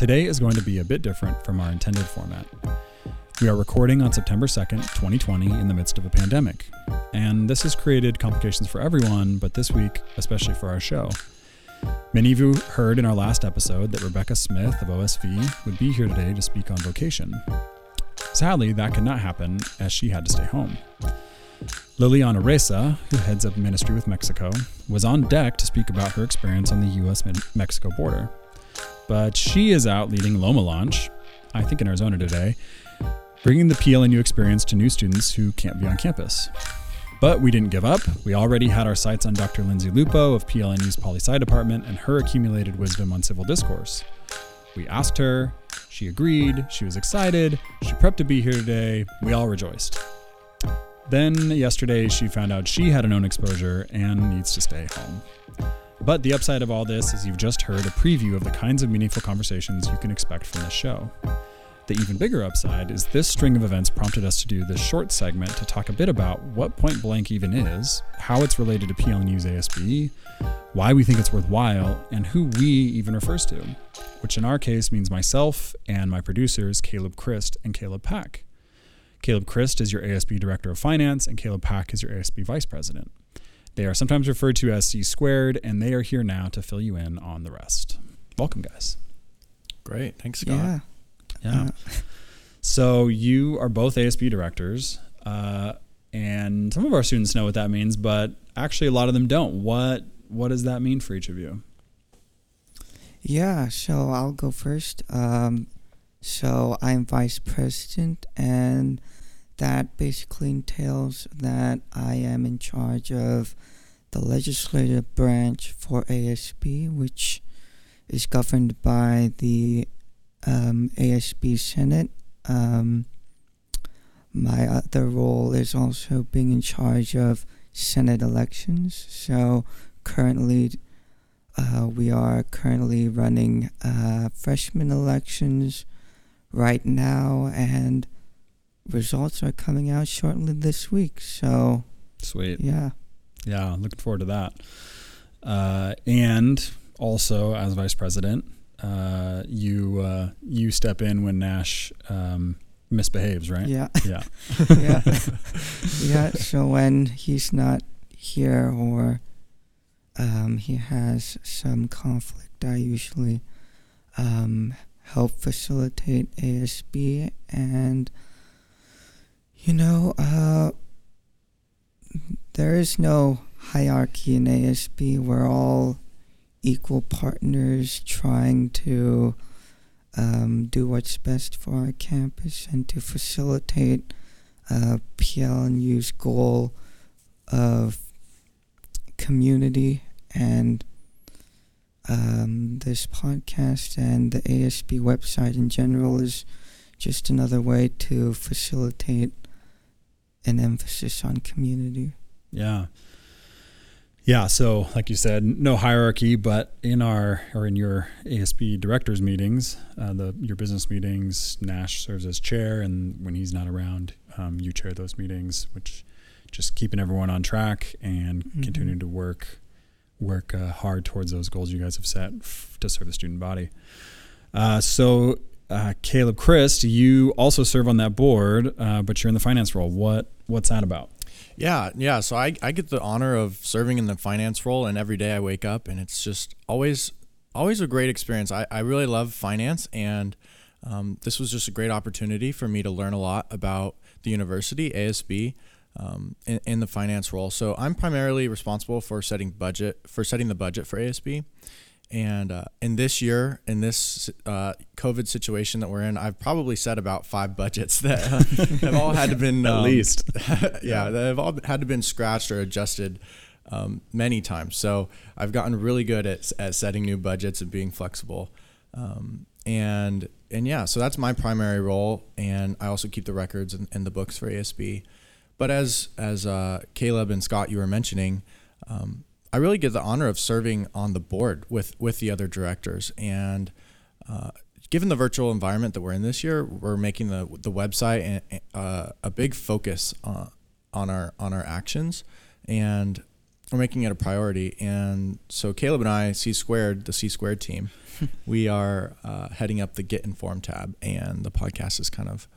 Today is going to be a bit different from our intended format. We are recording on September 2nd, 2020, in the midst of a pandemic. And this has created complications for everyone, but this week, especially for our show. Many of you heard in our last episode that Rebecca Smith of OSV would be here today to speak on vocation. Sadly, that could not happen as she had to stay home. Liliana Reza, who heads up ministry with Mexico, was on deck to speak about her experience on the US Mexico border. But she is out leading Loma Launch, I think in Arizona today, bringing the PLNU experience to new students who can't be on campus. But we didn't give up. We already had our sights on Dr. Lindsay Lupo of PLNU's Poli Sci department and her accumulated wisdom on civil discourse. We asked her, she agreed, she was excited, she prepped to be here today, we all rejoiced. Then yesterday, she found out she had an known exposure and needs to stay home. But the upside of all this is you've just heard a preview of the kinds of meaningful conversations you can expect from this show. The even bigger upside is this string of events prompted us to do this short segment to talk a bit about what Point Blank even is, how it's related to PLNU's ASB, why we think it's worthwhile, and who we even refers to, which in our case means myself and my producers, Caleb Crist and Caleb Pak. Caleb Crist is your ASB Director of Finance, and Caleb Pak is your ASB Vice President. They are sometimes referred to as C squared, and they are here now to fill you in on the rest. Welcome, guys. Great. Thanks, Scott. Yeah. Yeah. so you are both ASB directors, uh, and some of our students know what that means, but actually a lot of them don't. What What does that mean for each of you? Yeah, so I'll go first. Um, so I'm vice president, and that basically entails that I am in charge of the legislative branch for ASB, which is governed by the um, ASB Senate. Um, my other role is also being in charge of Senate elections. So currently, uh, we are currently running uh, freshman elections right now, and results are coming out shortly this week. So Sweet. yeah, Yeah, looking forward to that. Uh, and also, as vice president, uh, you uh, you step in when Nash um, misbehaves, right? yeah, Yeah. yeah, yeah. So when he's not here or um, he has some conflict, I usually um, help facilitate ASB and you know uh, there is no hierarchy in ASB. We're all equal partners trying to um, do what's best for our campus and to facilitate uh, PLNU's goal of community and um, this podcast and the ASB website in general is just another way to facilitate an emphasis on community. Yeah. Yeah, so like you said, no hierarchy, but in our or in your ASB directors meetings, uh, the your business meetings, Nash serves as chair, and when he's not around, um, you chair those meetings, which just keeping everyone on track and Mhm. continuing to work work uh, hard towards those goals you guys have set f- to serve the student body. Uh, so, uh, Caleb Crist, you also serve on that board, uh, but you're in the finance role. What what's that about? Yeah, yeah. So I, I get the honor of serving in the finance role, and every day I wake up, and it's just always always a great experience. I, I really love finance, and um, this was just a great opportunity for me to learn a lot about the university, ASB, um, in, in the finance role. So I'm primarily responsible for setting budget for setting the budget for ASB. And uh, in this year, in this uh, COVID situation that we're in, I've probably set about five budgets that have all had to been At um, least. yeah, that have all had to been scratched or adjusted um, many times. So I've gotten really good at, at setting new budgets and being flexible. Um, and and yeah, so that's my primary role, and I also keep the records and, and the books for ASB. But as as uh, Caleb and Scott you were mentioning, um, I really get the honor of serving on the board with with the other directors, and uh, given the virtual environment that we're in this year, we're making the the website and, uh, a big focus uh, on our on our actions, and we're making it a priority. And so Caleb and I, C squared, the C squared team, we are uh, heading up the Get Informed tab, and the podcast is kind of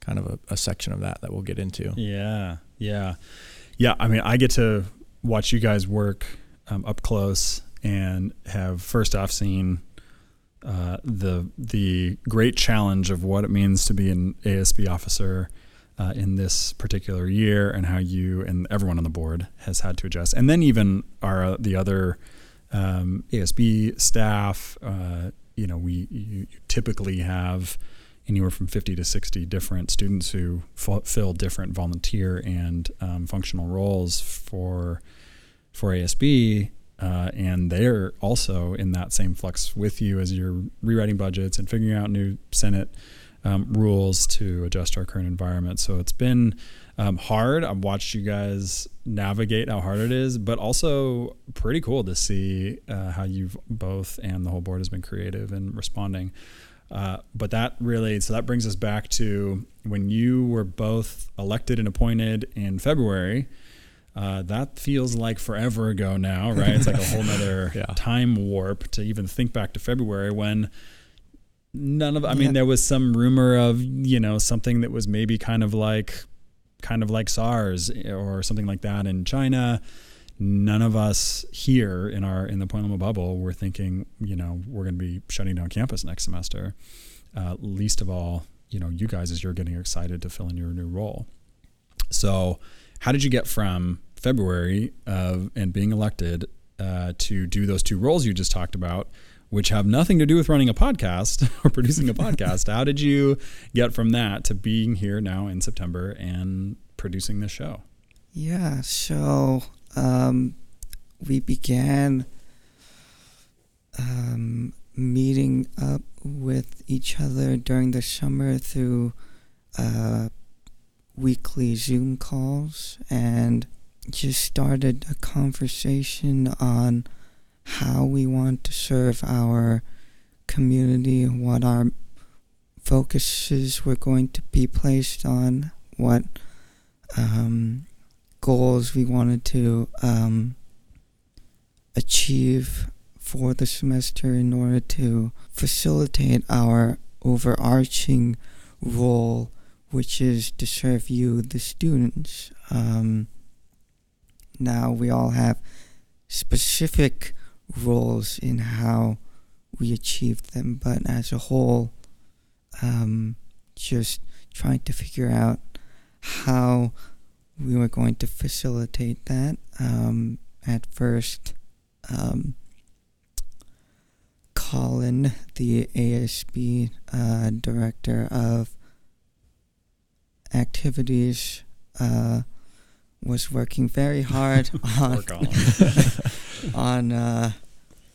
kind of a, a section of that that we'll get into. Yeah, yeah, yeah. I mean, I get to watch you guys work um, up close and have first off seen uh, the the great challenge of what it means to be an ASB officer uh, in this particular year, and how you and everyone on the board has had to adjust, and then even our the other um, ASB staff. Uh, you know, we you, you typically have anywhere from 50 to 60 different students who f- fill different volunteer and um, functional roles for for ASB uh, and they're also in that same flux with you as you're rewriting budgets and figuring out new Senate um, rules to adjust our current environment. So it's been um, hard. I've watched you guys navigate how hard it is, but also pretty cool to see uh, how you've both and the whole board has been creative in responding. Uh, but that really, so that brings us back to when you were both elected and appointed in February. Uh, that feels like forever ago now, right? It's like a whole nother yeah. time warp to even think back to February when none of, I mean, there was some rumor of, you know, something that was maybe kind of like, kind of like SARS or something like that in China. None of us here in our, in the Point Loma bubble were thinking, you know, we're going to be shutting down campus next semester. Uh, least of all, you know, you guys as you're getting excited to fill in your new role. So, how did you get from February of and being elected uh, to do those two roles you just talked about, which have nothing to do with running a podcast or producing a podcast? How did you get from that to being here now in September and producing this show? Yeah, so um, we began um, meeting up with each other during the summer through uh, weekly Zoom calls and just started a conversation on how we want to serve our community, what our focuses were going to be placed on, what um, goals we wanted to um, achieve for the semester in order to facilitate our overarching role which is to serve you, the students. Um, now we all have specific roles in how we achieve them, but as a whole, um, just trying to figure out how we were going to facilitate that. Um, at first, um, Colin, the ASB uh, director of activities. Uh, was working very hard on on uh,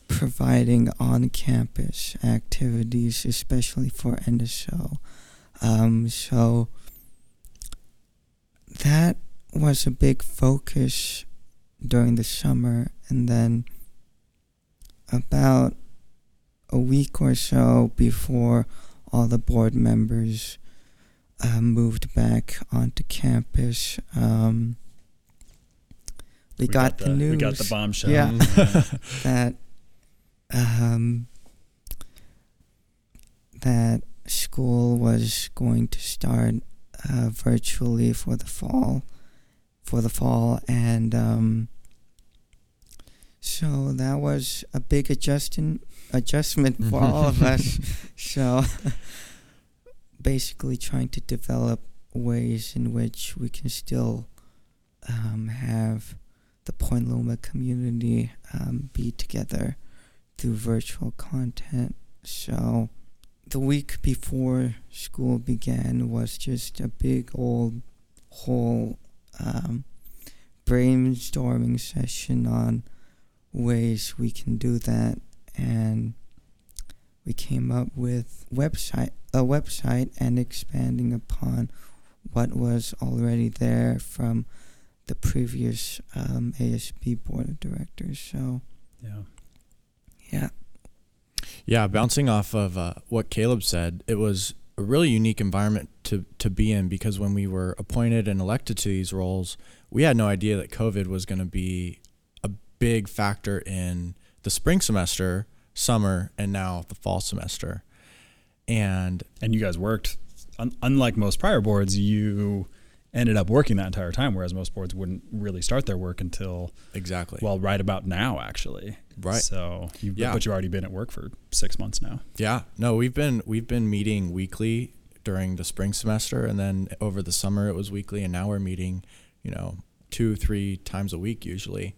providing on-campus activities, especially for NSO. Um, so that was a big focus during the summer, and then about a week or so before all the board members uh, moved back onto campus. Um, we, we got, got, the, news. We got the bombshell. Yeah, that um, that school was going to start uh, virtually for the fall, for the fall, and um, so that was a big adjustment adjustment for all of us. So basically trying to develop ways in which we can still um, have the Point Loma community um, be together through virtual content. So the week before school began was just a big old whole um, brainstorming session on ways we can do that and we came up with website a website and expanding upon what was already there from the previous um, ASB board of directors. So, yeah, yeah, yeah. Bouncing off of uh, what Caleb said, it was a really unique environment to to be in because when we were appointed and elected to these roles, we had no idea that COVID was going to be a big factor in the spring semester, summer, and now the fall semester. And And you guys worked, un- unlike most prior boards, you ended up working that entire time, whereas most boards wouldn't really start their work until, exactly. well, right about now, actually. Right. So, you, Yeah. but you've already been at work for six months now. Yeah, no, we've been we've been meeting weekly during the spring semester, and then over the summer it was weekly, and now we're meeting, you know, two three times a week usually,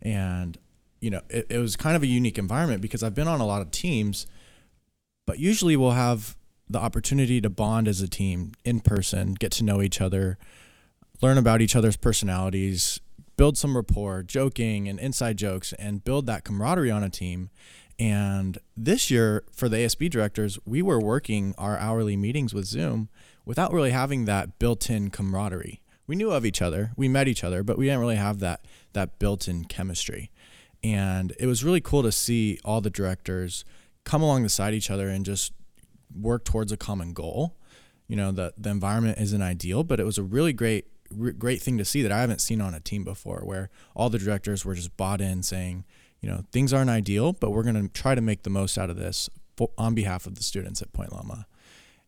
and you know it, it was kind of a unique environment because I've been on a lot of teams, but usually we'll have the opportunity to bond as a team in person, get to know each other, learn about each other's personalities, build some rapport, joking and inside jokes, and build that camaraderie on a team. And this year, for the ASB directors, we were working our hourly meetings with Zoom without really having that built-in camaraderie. We knew of each other, we met each other, but we didn't really have that that built-in chemistry. And it was really cool to see all the directors come along beside each other and just work towards a common goal. You know, the the environment isn't ideal, but it was a really great re- great thing to see that I haven't seen on a team before, where all the directors were just bought in, saying, you know, things aren't ideal, but we're going to try to make the most out of this for, on behalf of the students at Point Loma,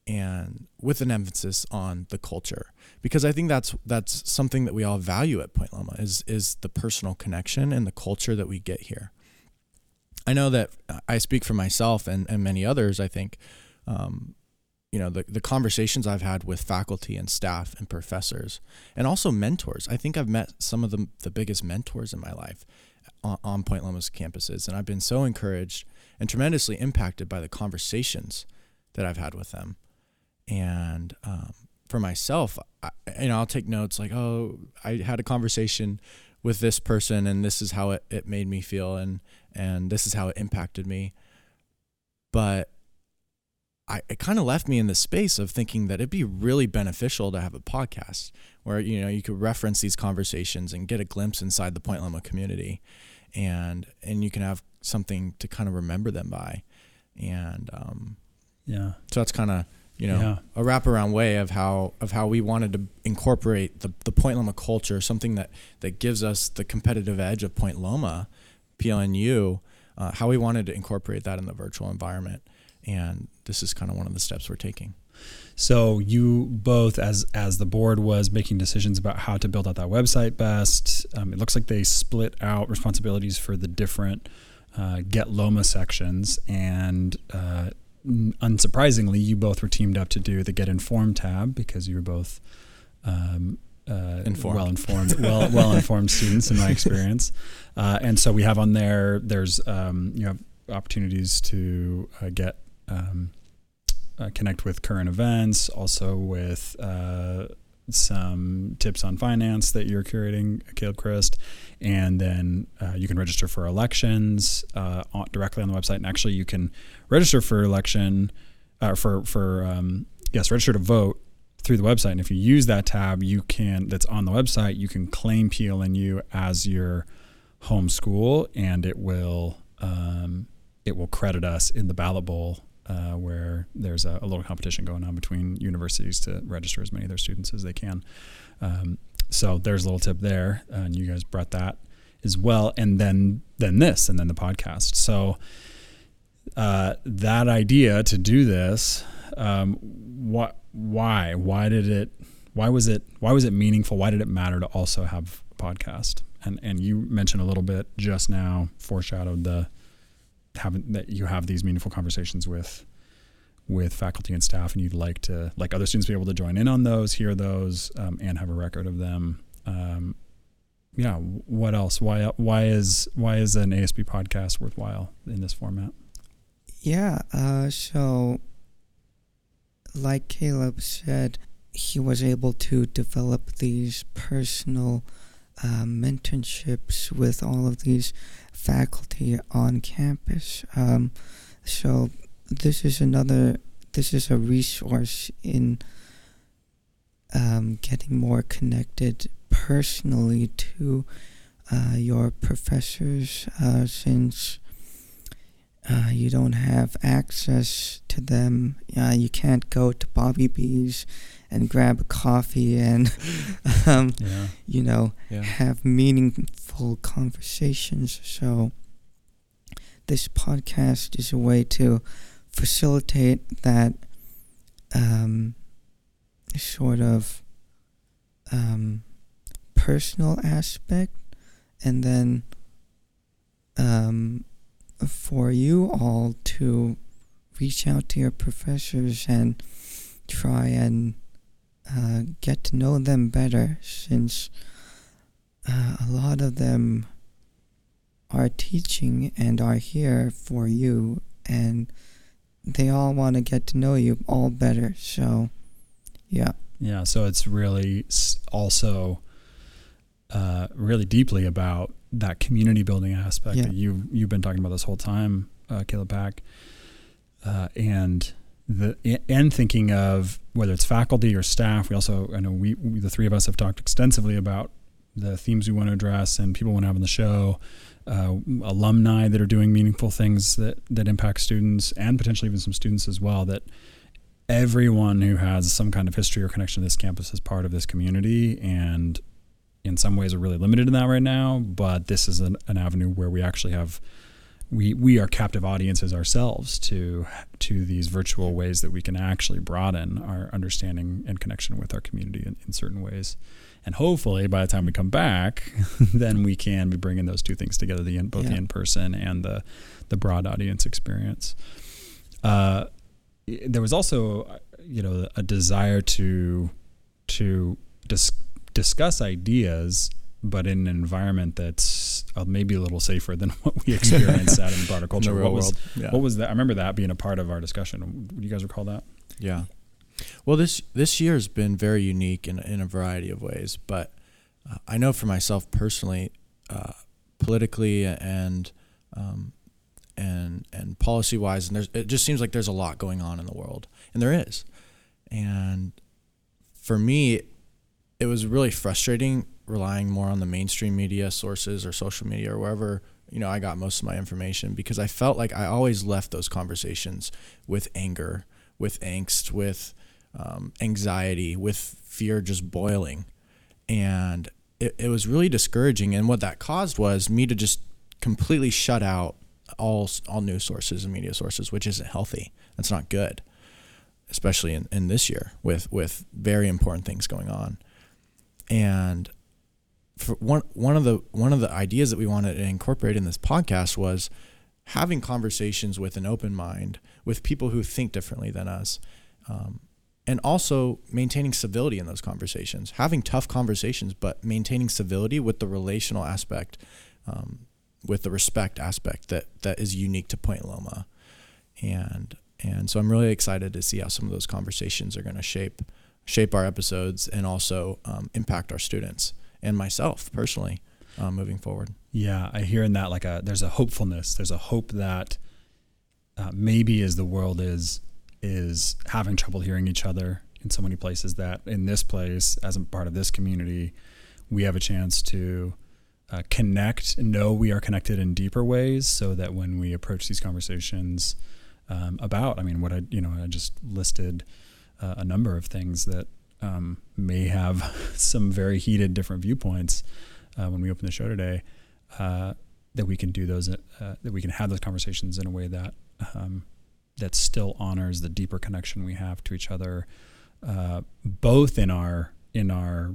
and with an emphasis on the culture, because I think that's that's something that we all value at Point Loma is is the personal connection and the culture that we get here. I know that I speak for myself and, and many others. I think, um, you know, the, the conversations I've had with faculty and staff and professors and also mentors. I think I've met some of the, the biggest mentors in my life on, on Point Loma's campuses. And I've been so encouraged and tremendously impacted by the conversations that I've had with them. And um, for myself, I, you know, I'll take notes like, oh, I had a conversation with this person and this is how it, it made me feel and and this is how it impacted me. But I it kind of left me in the space of thinking that it'd be really beneficial to have a podcast where you know you could reference these conversations and get a glimpse inside the Point Loma community, and and you can have something to kind of remember them by, and um, Yeah. so that's kind of you know Yeah. a wraparound way of how of how we wanted to incorporate the the Point Loma culture, something that that gives us the competitive edge of Point Loma, PLNU, uh, how we wanted to incorporate that in the virtual environment, and this is kind of one of the steps we're taking. So you both, as as the board was making decisions about how to build out that website best, um, it looks like they split out responsibilities for the different uh, Get Loma sections, and uh, unsurprisingly, you both were teamed up to do the Get Informed tab because you were both um, uh, Informed. well informed, well well informed students in my experience, uh, and so we have on there. There's um, you have opportunities to uh, get. Um, uh, connect with current events, also with uh, some tips on finance that you're curating, Caleb Crist, and then uh, you can register for elections uh, directly on the website. And actually, you can register for election, uh, for for um, yes, register to vote through the website. And if you use that tab, you can that's on the website. You can claim PLNU as your home school, and it will um, it will credit us in the ballot bowl uh, where there's a, a little competition going on between universities to register as many of their students as they can. Um, so there's a little tip there, and you guys brought that as well, and then then this, and then the podcast. So uh, that idea to do this, um, what, why, why did it, why was it, why was it meaningful? Why did it matter to also have a podcast? And and you mentioned a little bit just now, foreshadowed the having that you have these meaningful conversations with with faculty and staff and you'd like to like other students be able to join in on those hear those um, and have a record of them. Um, yeah what else? Why why is why is an asb podcast worthwhile in this format? Yeah, uh, so like Caleb said, he was able to develop these personal uh, mentorships with all of these faculty on campus. Um, so this is another, this is a resource in um, getting more connected personally to uh, your professors uh, since uh, you don't have access to them. Uh, you can't go to Bobby B's and grab a coffee and, um, yeah you know, Yeah. have meaningful meaningful conversations. So, this podcast is a way to facilitate that um, sort of um, personal aspect, and then um, for you all to reach out to your professors and try and uh, get to know them better since uh, a lot of them are teaching and are here for you and they all want to get to know you all better so yeah Yeah, so it's really also uh, really deeply about that community building aspect Yeah. that you you've been talking about this whole time, uh, Caleb Pak, uh, and the and thinking of whether it's faculty or staff. We also I know we, we the three of us have talked extensively about the themes we want to address and people want to have on the show. Uh, alumni that are doing meaningful things that that impact students and potentially even some students as well that everyone who has some kind of history or connection to this campus is part of this community and in some ways are really limited in that right now but this is an, an avenue where we actually have we we are captive audiences ourselves to to these virtual ways that we can actually broaden our understanding and connection with our community in, in certain ways. And hopefully by the time we come back then we can be bringing those two things together the in, both the in person and the the broad audience experience. Uh, there was also you know a desire to to dis- discuss ideas but in an environment that's uh, maybe a little safer than what we experienced out in broader culture the what was world. Yeah. what was that i remember that being a part of our discussion do you guys recall that Yeah. Well, this this year has been very unique in in a variety of ways, but uh, I know for myself personally, uh, politically and um, and and policy wise, and there's it just seems like there's a lot going on in the world, and there is, and for me, it was really frustrating relying more on the mainstream media sources or social media or wherever you know I got most of my information because I felt like I always left those conversations with anger, with angst, with um, anxiety, with fear just boiling, and it, it was really discouraging. And what that caused was me to just completely shut out all all news sources and media sources, which isn't healthy. That's not good, especially in, in this year with with very important things going on. And for one one of the one of the ideas that we wanted to incorporate in this podcast was having conversations with an open mind with people who think differently than us. Um, and also maintaining civility in those conversations, having tough conversations, but maintaining civility with the relational aspect, um, with the respect aspect that that is unique to Point Loma, and and so I'm really excited to see how some of those conversations are going to shape shape our episodes and also um, impact our students and myself personally um, moving forward. Yeah, I hear in that like a there's a hopefulness. There's a hope that uh, maybe as the world is is having trouble hearing each other in so many places that in this place as a part of this community we have a chance to uh, connect know we are connected in deeper ways so that when we approach these conversations um, about i mean what i you know i just listed uh, a number of things that um, may have some very heated different viewpoints uh, when we open the show today uh, that we can do those uh, that we can have those conversations in a way that um, that still honors the deeper connection we have to each other uh, both in our in our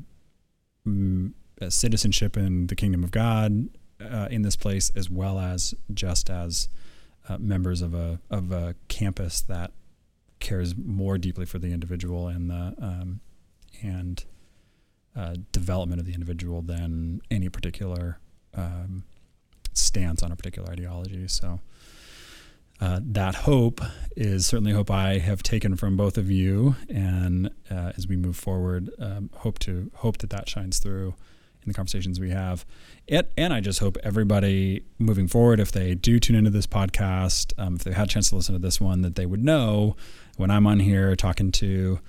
mm, uh, citizenship in the kingdom of God uh, in this place as well as just as members of a of a campus that cares more deeply for the individual and the um, and uh, development of the individual than any particular um, stance on a particular ideology. So uh, that hope is certainly hope I have taken from both of you, and uh, as we move forward, um, hope to hope that that shines through in the conversations we have. And, and I just hope everybody moving forward, if they do tune into this podcast, um, if they had a chance to listen to this one, that they would know when I'm on here talking to,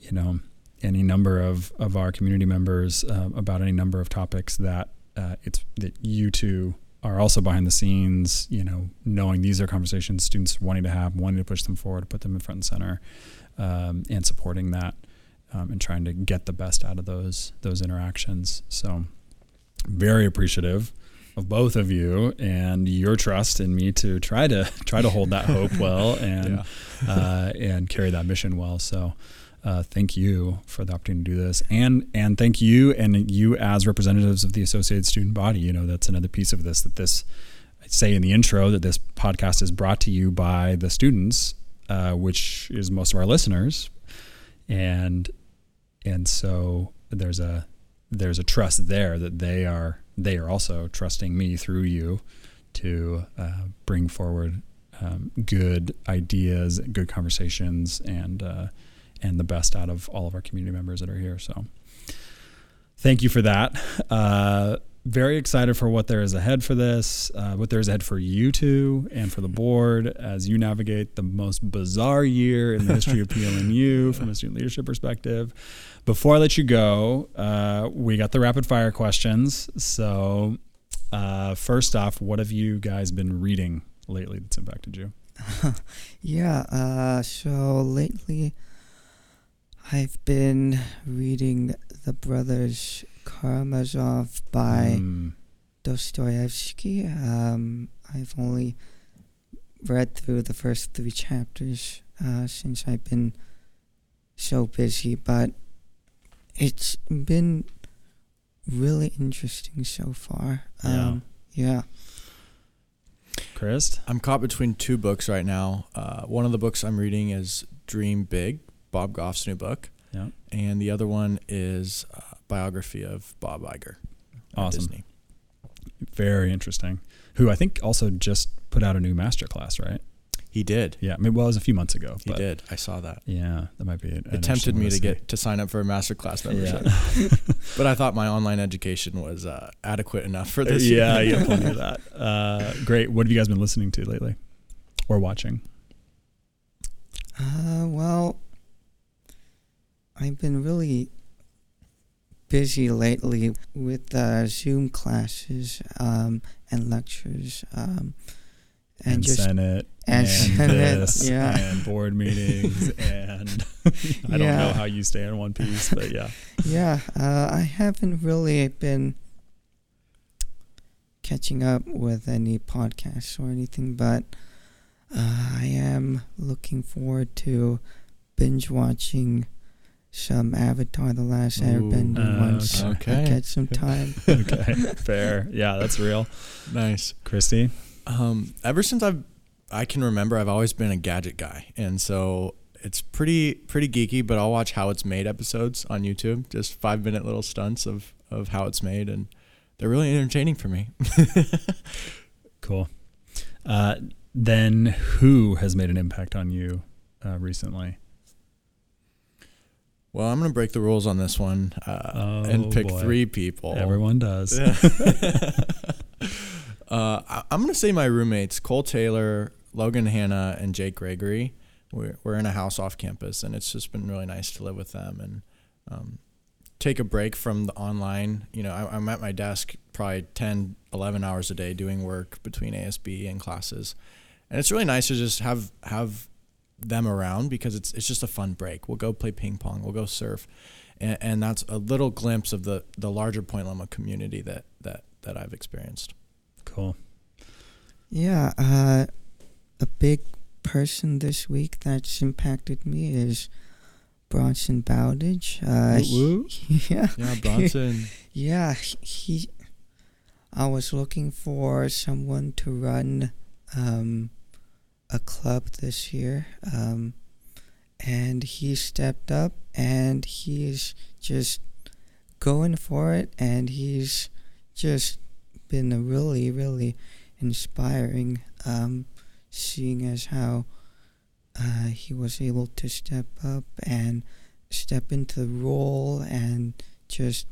you know, any number of, of our community members uh, about any number of topics that uh, it's that you two are also behind the scenes, you know, knowing these are conversations students wanting to have, wanting to push them forward, put them in front and center, um, and supporting that um, and trying to get the best out of those those interactions. So very appreciative of both of you and your trust in me to try to try to hold that hope well and Yeah. uh, and carry that mission well. So. Uh, thank you for the opportunity to do this, and and thank you and you as representatives of the Associated Student Body. You know that's another piece of this. That this I say in the intro that this podcast is brought to you by the students, uh, which is most of our listeners, and and so there's a there's a trust there that they are they are also trusting me through you to uh, bring forward um, good ideas, good conversations, and uh, and the best out of all of our community members that are here. So, thank you for that. Uh, very excited for what there is ahead for this, uh, what there is ahead for you two and for the board as you navigate the most bizarre year in the history of PLNU from a student leadership perspective. Before I let you go, uh, we got the rapid fire questions. So, uh, first off, what have you guys been reading lately that's impacted you? Yeah, uh, so lately I've been reading The Brothers Karamazov by Mm, Dostoevsky. Um, I've only read through the first three chapters uh, since I've been so busy, but it's been really interesting so far. Yeah. Um, yeah. Chris? I'm caught between two books right now. Uh, one of the books I'm reading is Dream Big, Bob Goff's new book. Yeah. And the other one is a biography of Bob Iger. Awesome. Disney. Very interesting. Who I think also just put out a new master class, right? He did. Yeah, I mean, well, it was a few months ago. He did. I saw that. Yeah, that might be it. It tempted me to get to sign up for a masterclass membership, Yeah, but I thought my online education was uh, adequate enough for this. yeah, yeah, plenty of that. Uh, great. What have you guys been listening to lately, or watching? Uh, well, I've been really busy lately with uh, Zoom classes um, and lectures, um, and, And, just Senate and Senate, this yeah. and board meetings and I don't know how you stay in one piece, but yeah. yeah. Uh, I haven't really been catching up with any podcasts or anything, but uh, I am looking forward to binge watching some Avatar: The Last Ooh. Airbender Uh, once I okay. get some time. okay, fair. Yeah, that's real. nice. Christy, Um, ever since I've I can remember, I've always been a gadget guy, and so it's pretty pretty geeky. But I'll watch how it's made episodes on YouTube, just five minute little stunts of of how it's made, and they're really entertaining for me. cool. Uh, then, who has made an impact on you uh, recently? Well, I'm gonna break the rules on this one uh, Oh, and pick boy. three people. Everyone does. Yeah. uh, I'm gonna say my roommates, Cole Taylor, Logan Hanna, and Jake Gregory. We're, we're in a house off campus, and it's just been really nice to live with them and um, take a break from the online. You know, I, I'm at my desk probably 10, 11 hours a day doing work between ASB and classes, and it's really nice to just have have them around because it's it's just a fun break. We'll go play ping pong, we'll go surf, and, and that's a little glimpse of the the larger Point Loma community that that that I've experienced. Cool. Yeah, uh, a big person this week that's impacted me is Bronson Bowditch. Uh, Woo woo. yeah, Yeah, Bronson. yeah, he. I was looking for someone to run um, a club this year, um, and he stepped up and he's just going for it, and he's just been a really, really inspiring. Um, seeing as how uh, he was able to step up and step into the role and just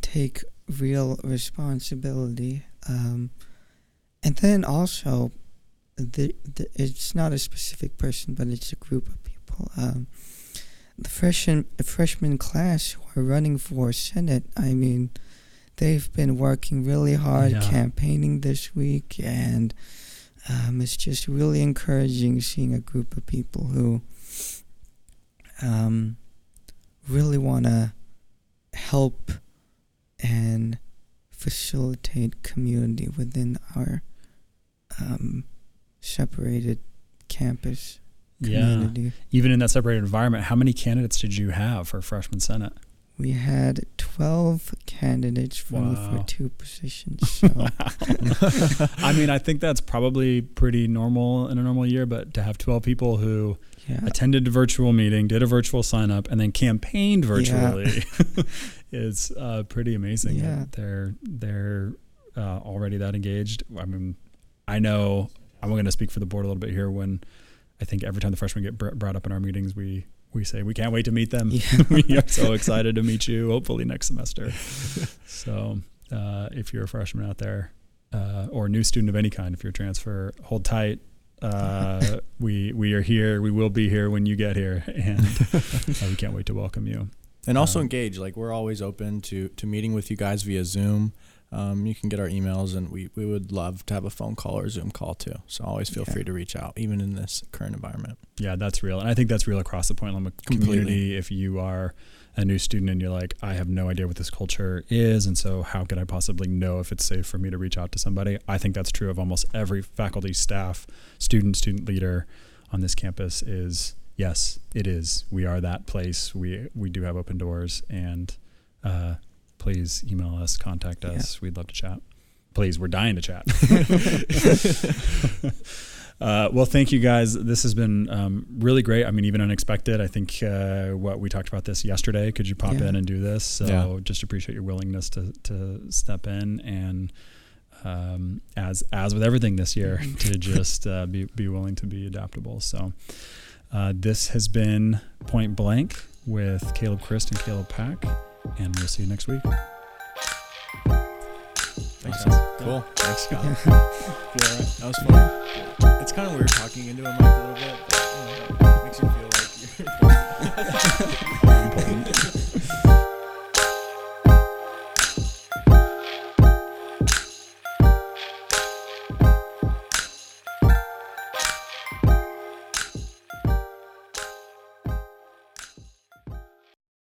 take real responsibility. Um, and then also, the, the it's not a specific person, but it's a group of people. Um, the freshman the freshman class who are running for Senate. I mean, they've been working really hard Yeah. campaigning this week, and um, it's just really encouraging seeing a group of people who um, really want to help and facilitate community within our um, separated campus Yeah. community. Even in that separated environment, how many candidates did you have for freshman senate? We had 12 candidates for, Wow. for two positions. So, I mean, I think that's probably pretty normal in a normal year, but to have 12 people who yeah. attended a virtual meeting, did a virtual sign up, and then campaigned virtually is uh, pretty amazing. Yeah. They're they're uh, already that engaged. I mean, I know I'm going to speak for the board a little bit here. When I think every time the freshmen get br- brought up in our meetings, we we say we can't wait to meet them. Yeah. we are so excited to meet you. Hopefully next semester. so uh, if you're a freshman out there uh, or a new student of any kind, if you're a transfer, hold tight. Uh, we we are here. We will be here when you get here, and uh, we can't wait to welcome you. And also Um, engage. Like we're always open to to meeting with you guys via Zoom. Um, you can get our emails, and we, we would love to have a phone call or Zoom call too. So always feel Yeah. free to reach out, even in this current environment. Yeah, that's real, and I think that's real across the Point Loma Completely. community. If you are a new student and you're like, I have no idea what this culture is, and so how could I possibly know if it's safe for me to reach out to somebody? I think that's true of almost every faculty, staff, student, student leader on this campus. Is yes, it is. We are that place. We we do have open doors, and uh, please email us, contact us. We'd love to chat. Please, we're dying to chat. Uh, well, thank you guys. This has been um, really great. I mean, even unexpected. I think uh, what we talked about this yesterday. Could you pop Yeah. in and do this? So Yeah. just appreciate your willingness to to step in and um, as as with everything this year to just uh, be be willing to be adaptable. So uh, this has been Point Blank with Caleb Crist and Caleb Pak, and we'll see you next week. Thanks. Awesome. Cool. Thanks, Scott. Yeah. Feel? That was fun. It's kind of weird talking into a mic a little bit, but you know, makes you feel like you're.